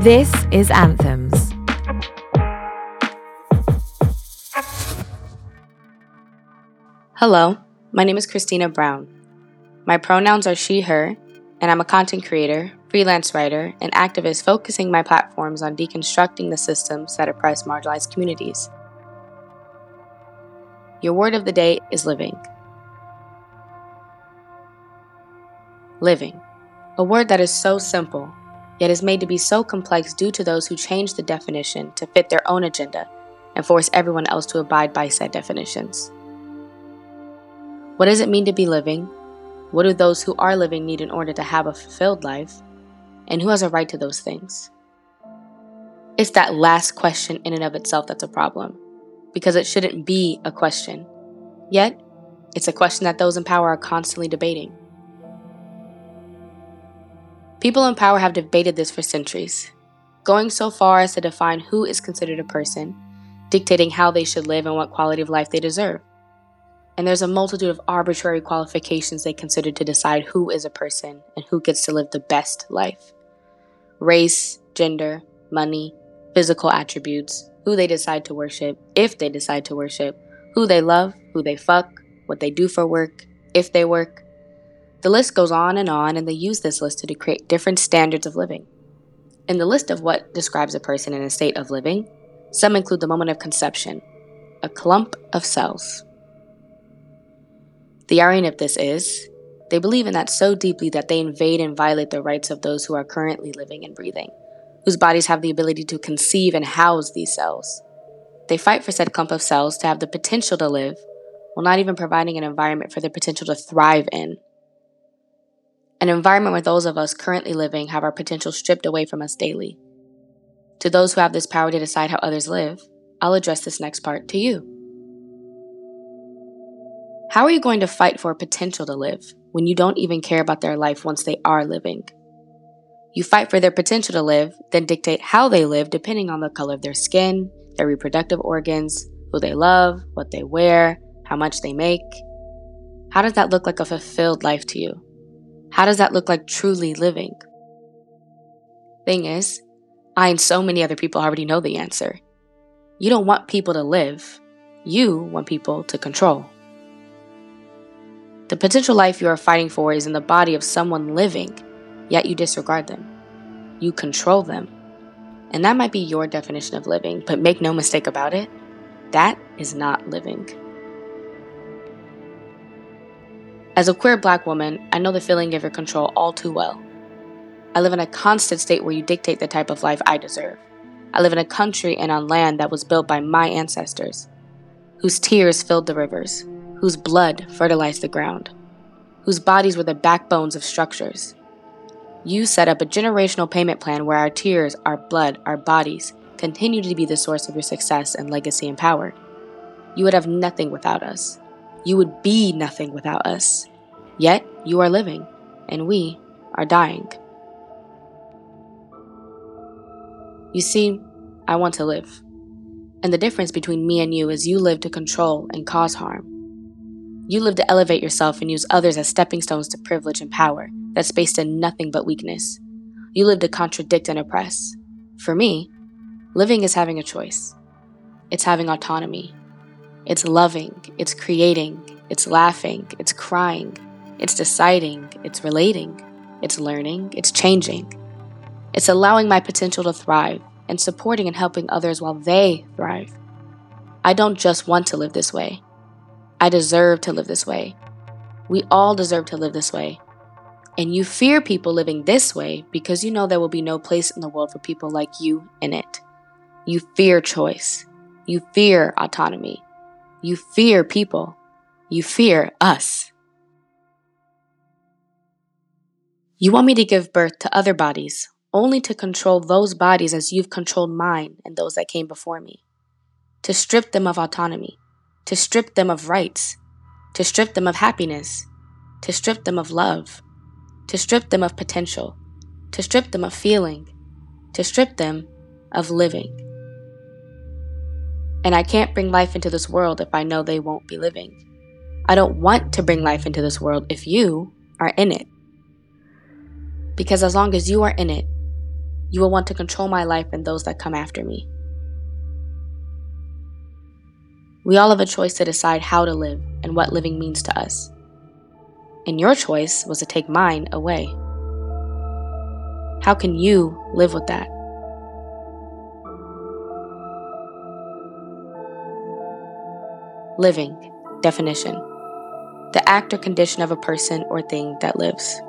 This is Anthems. Hello, my name is Christina Brown. My pronouns are she, her, and I'm a content creator, freelance writer, and activist focusing my platforms on deconstructing the systems that oppress marginalized communities. Your word of the day is living. Living, a word that is so simple yet is made to be so complex due to those who change the definition to fit their own agenda and force everyone else to abide by said definitions. What does it mean to be living? What do those who are living need in order to have a fulfilled life? And who has a right to those things? It's that last question in and of itself that's a problem, because it shouldn't be a question. Yet, it's a question that those in power are constantly debating. People in power have debated this for centuries, going so far as to define who is considered a person, dictating how they should live and what quality of life they deserve. And there's a multitude of arbitrary qualifications they consider to decide who is a person and who gets to live the best life race, gender, money, physical attributes, who they decide to worship, if they decide to worship, who they love, who they fuck, what they do for work, if they work, the list goes on and on, and they use this list to create different standards of living. In the list of what describes a person in a state of living, some include the moment of conception, a clump of cells. The irony of this is, they believe in that so deeply that they invade and violate the rights of those who are currently living and breathing, whose bodies have the ability to conceive and house these cells. They fight for said clump of cells to have the potential to live, while not even providing an environment for their potential to thrive in an environment where those of us currently living have our potential stripped away from us daily. To those who have this power to decide how others live, I'll address this next part to you. How are you going to fight for a potential to live when you don't even care about their life once they are living? You fight for their potential to live, then dictate how they live depending on the color of their skin, their reproductive organs, who they love, what they wear, how much they make. How does that look like a fulfilled life to you? How does that look like truly living? Thing is, I and so many other people already know the answer. You don't want people to live, you want people to control. The potential life you are fighting for is in the body of someone living, yet you disregard them. You control them. And that might be your definition of living, but make no mistake about it, that is not living. As a queer black woman, I know the feeling of your control all too well. I live in a constant state where you dictate the type of life I deserve. I live in a country and on land that was built by my ancestors, whose tears filled the rivers, whose blood fertilized the ground, whose bodies were the backbones of structures. You set up a generational payment plan where our tears, our blood, our bodies continue to be the source of your success and legacy and power. You would have nothing without us. You would be nothing without us. Yet you are living, and we are dying. You see, I want to live. And the difference between me and you is you live to control and cause harm. You live to elevate yourself and use others as stepping stones to privilege and power that's based in nothing but weakness. You live to contradict and oppress. For me, living is having a choice. It's having autonomy, it's loving, it's creating, it's laughing, it's crying, it's deciding, it's relating, it's learning, it's changing. It's allowing my potential to thrive and supporting and helping others while they thrive. I don't just want to live this way. I deserve to live this way. We all deserve to live this way. And you fear people living this way because you know there will be no place in the world for people like you in it. You fear choice. You fear autonomy. You fear people. You fear us. You want me to give birth to other bodies, only to control those bodies as you've controlled mine and those that came before me. To strip them of autonomy, to strip them of rights, to strip them of happiness, to strip them of love, to strip them of potential, to strip them of feeling, to strip them of living. And I can't bring life into this world if I know they won't be living. I don't want to bring life into this world if you are in it. Because as long as you are in it, you will want to control my life and those that come after me. We all have a choice to decide how to live and what living means to us. And your choice was to take mine away. How can you live with that? Living. Definition The act or condition of a person or thing that lives.